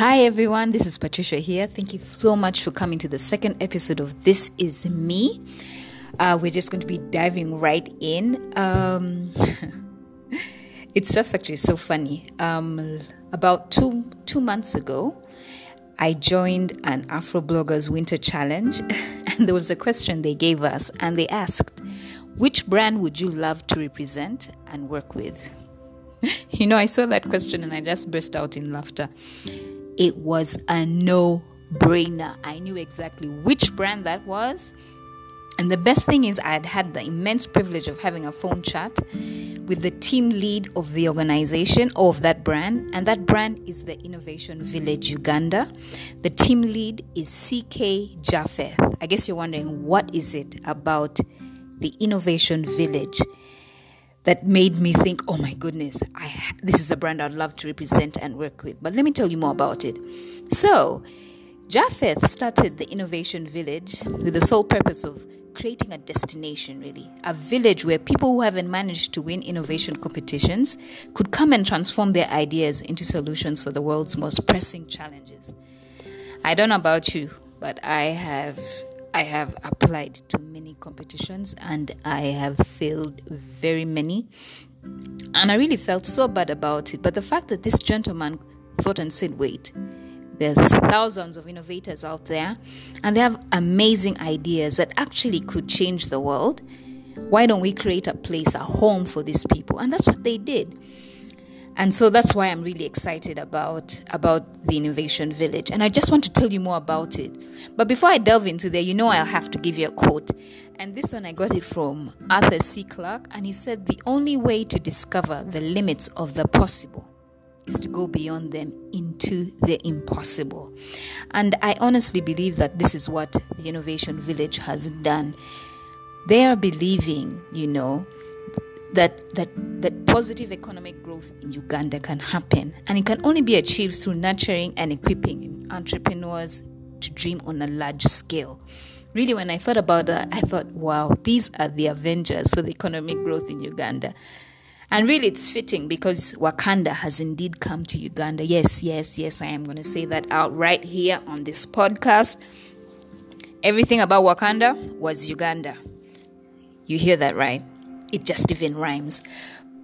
Hi everyone, this is Patricia here. Thank you so much for coming to the second episode of This Is Me. Uh, we're just going to be diving right in. Um, it's just actually so funny. Um, about two two months ago, I joined an Afro Bloggers Winter Challenge, and there was a question they gave us, and they asked, "Which brand would you love to represent and work with?" you know, I saw that question and I just burst out in laughter. It was a no brainer. I knew exactly which brand that was. And the best thing is, I had had the immense privilege of having a phone chat with the team lead of the organization of that brand. And that brand is the Innovation Village Uganda. The team lead is CK Japheth. I guess you're wondering, what is it about the Innovation Village? That made me think, oh my goodness, I, this is a brand I'd love to represent and work with. But let me tell you more about it. So, Japheth started the Innovation Village with the sole purpose of creating a destination, really. A village where people who haven't managed to win innovation competitions could come and transform their ideas into solutions for the world's most pressing challenges. I don't know about you, but I have I have applied to many competitions and I have failed very many. And I really felt so bad about it. But the fact that this gentleman thought and said, wait, there's thousands of innovators out there and they have amazing ideas that actually could change the world. Why don't we create a place, a home for these people? And that's what they did and so that's why I'm really excited about about the Innovation Village. And I just want to tell you more about it. But before I delve into there, you know I'll have to give you a quote. And this one I got it from Arthur C. Clarke, and he said the only way to discover the limits of the possible is to go beyond them into the impossible. And I honestly believe that this is what the Innovation Village has done. They are believing, you know, that that that positive economic growth in Uganda can happen and it can only be achieved through nurturing and equipping entrepreneurs to dream on a large scale. Really when I thought about that I thought wow these are the avengers for the economic growth in Uganda. And really it's fitting because Wakanda has indeed come to Uganda. Yes, yes, yes, I am going to say that out right here on this podcast. Everything about Wakanda was Uganda. You hear that right? It just even rhymes.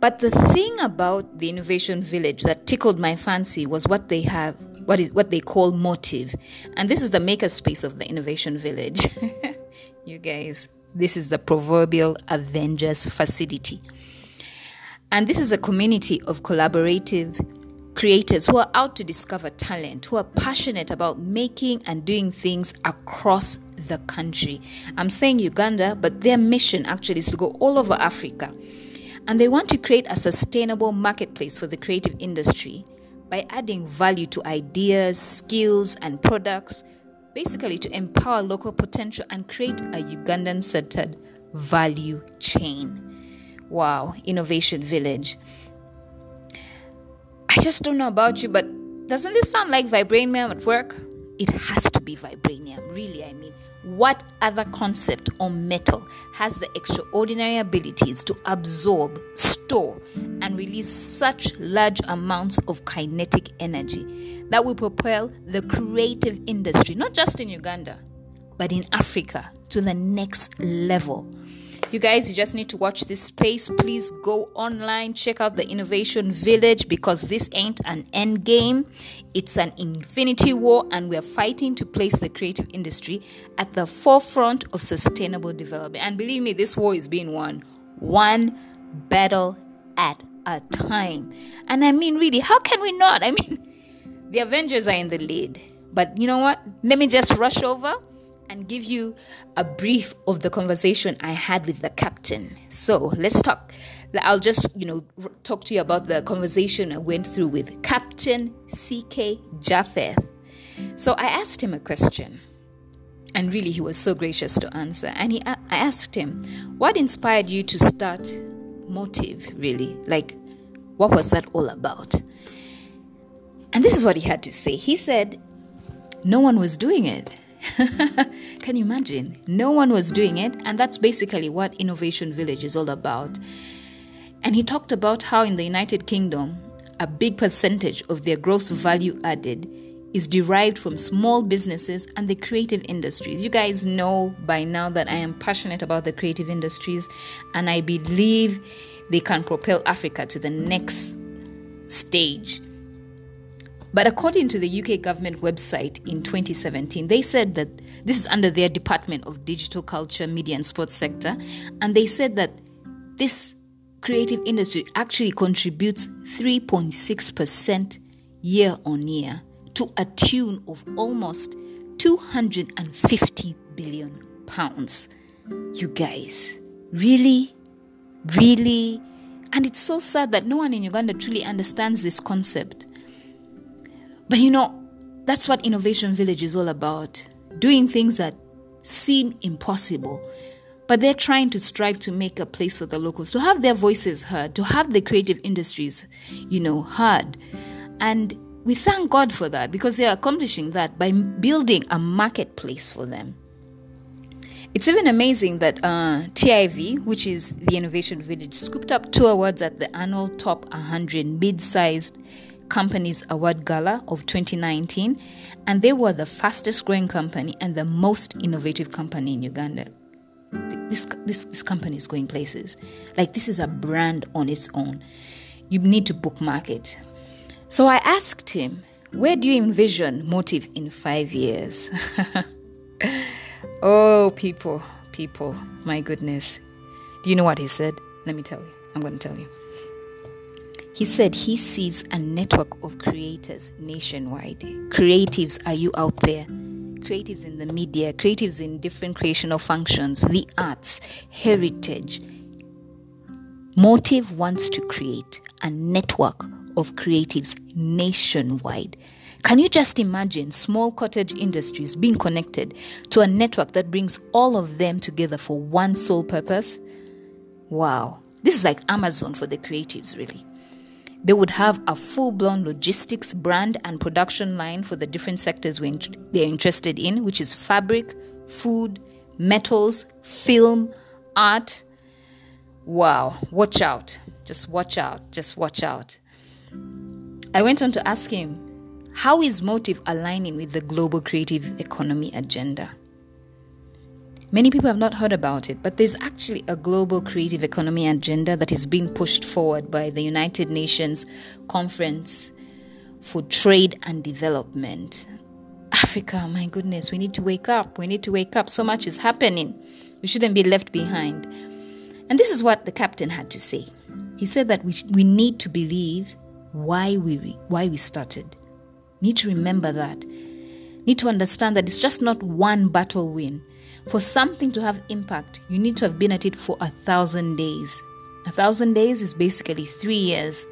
But the thing about the Innovation Village that tickled my fancy was what they have, what is what they call Motiv, and this is the makerspace of the Innovation Village. you guys, this is the proverbial Avengers facility, and this is a community of collaborative creators who are out to discover talent, who are passionate about making and doing things across the country. I'm saying Uganda, but their mission actually is to go all over Africa. And they want to create a sustainable marketplace for the creative industry by adding value to ideas, skills, and products, basically to empower local potential and create a Ugandan centered value chain. Wow, Innovation Village. I just don't know about you, but doesn't this sound like vibranium at work? It has to be vibranium, really, I mean. What other concept or metal has the extraordinary abilities to absorb, store, and release such large amounts of kinetic energy that will propel the creative industry, not just in Uganda, but in Africa, to the next level? You guys, you just need to watch this space. Please go online, check out the Innovation Village because this ain't an end game. It's an infinity war, and we're fighting to place the creative industry at the forefront of sustainable development. And believe me, this war is being won one battle at a time. And I mean, really, how can we not? I mean, the Avengers are in the lead. But you know what? Let me just rush over and give you a brief of the conversation I had with the captain. So let's talk. I'll just, you know, talk to you about the conversation I went through with Captain CK Japheth. So I asked him a question, and really he was so gracious to answer. And he, I asked him, "What inspired you to start Motiv? Really, like, what was that all about?" And this is what he had to say. He said, "No one was doing it." Can you imagine? No one was doing it, and that's basically what Innovation Village is all about. And he talked about how in the United Kingdom, a big percentage of their gross value added is derived from small businesses and the creative industries. You guys know by now that I am passionate about the creative industries and I believe they can propel Africa to the next stage. But according to the UK government website in 2017, they said that this is under their Department of Digital Culture, Media and Sports sector, and they said that this creative industry actually contributes 3.6% year on year to a tune of almost 250 billion pounds. You guys, really, really, and it's so sad that no one in Uganda truly understands this concept. But you know, that's what Innovation Village is all about doing things that seem impossible. But they're trying to strive to make a place for the locals, to have their voices heard, to have the creative industries, you know, heard. And we thank God for that because they're accomplishing that by building a marketplace for them. It's even amazing that uh, TIV, which is the Innovation Village, scooped up two awards at the annual Top 100 Mid Sized Companies Award Gala of 2019, and they were the fastest growing company and the most innovative company in Uganda. This, this, this company is going places. Like, this is a brand on its own. You need to bookmark it. So I asked him, Where do you envision Motiv in five years? oh, people, people, my goodness. Do you know what he said? Let me tell you. I'm going to tell you. He said he sees a network of creators nationwide. Creatives, are you out there? Creatives in the media, creatives in different creational functions, the arts, heritage. Motiv wants to create a network of creatives nationwide. Can you just imagine small cottage industries being connected to a network that brings all of them together for one sole purpose? Wow, this is like Amazon for the creatives, really. They would have a full blown logistics brand and production line for the different sectors they're interested in, which is fabric, food, metals, film, art. Wow, watch out. Just watch out. Just watch out. I went on to ask him, how is Motiv aligning with the global creative economy agenda? Many people have not heard about it, but there's actually a global creative economy agenda that is being pushed forward by the United Nations Conference for Trade and Development. Africa, my goodness, we need to wake up. We need to wake up. So much is happening. We shouldn't be left behind. And this is what the captain had to say. He said that we, we need to believe why we why we started. Need to remember that. Need to understand that it's just not one battle win. For something to have impact, you need to have been at it for a thousand days. A thousand days is basically three years.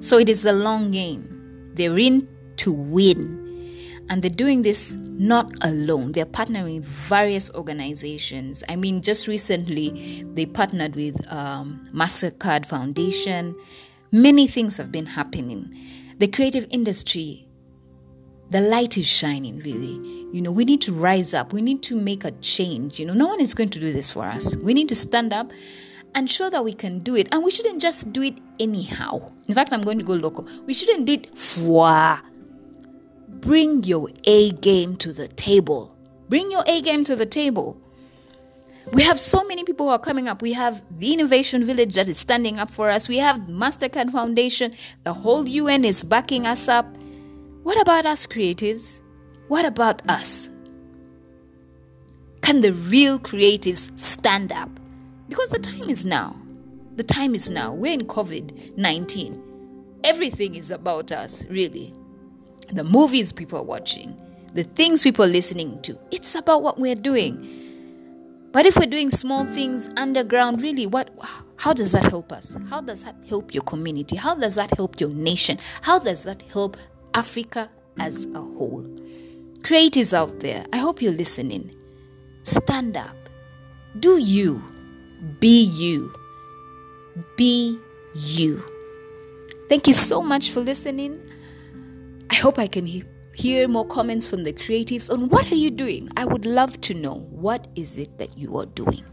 So it is the long game. They're in to win. And they're doing this not alone. They're partnering with various organizations. I mean, just recently, they partnered with um, MasterCard Foundation. Many things have been happening. The creative industry, the light is shining, really. You know, we need to rise up. We need to make a change. You know, no one is going to do this for us. We need to stand up and show that we can do it. And we shouldn't just do it anyhow. In fact, I'm going to go local. We shouldn't do it for bring your A game to the table. Bring your A game to the table. We have so many people who are coming up. We have the Innovation Village that is standing up for us. We have MasterCard Foundation. The whole UN is backing us up. What about us creatives? What about us? Can the real creatives stand up? Because the time is now. The time is now. We're in COVID 19. Everything is about us, really the movies people are watching, the things people are listening to. It's about what we're doing. But if we're doing small things underground, really, what how does that help us? How does that help your community? How does that help your nation? How does that help Africa as a whole? Creatives out there, I hope you're listening. Stand up. Do you. Be you. Be you. Thank you so much for listening. I hope I can he- hear more comments from the creatives on what are you doing? I would love to know what is it that you are doing.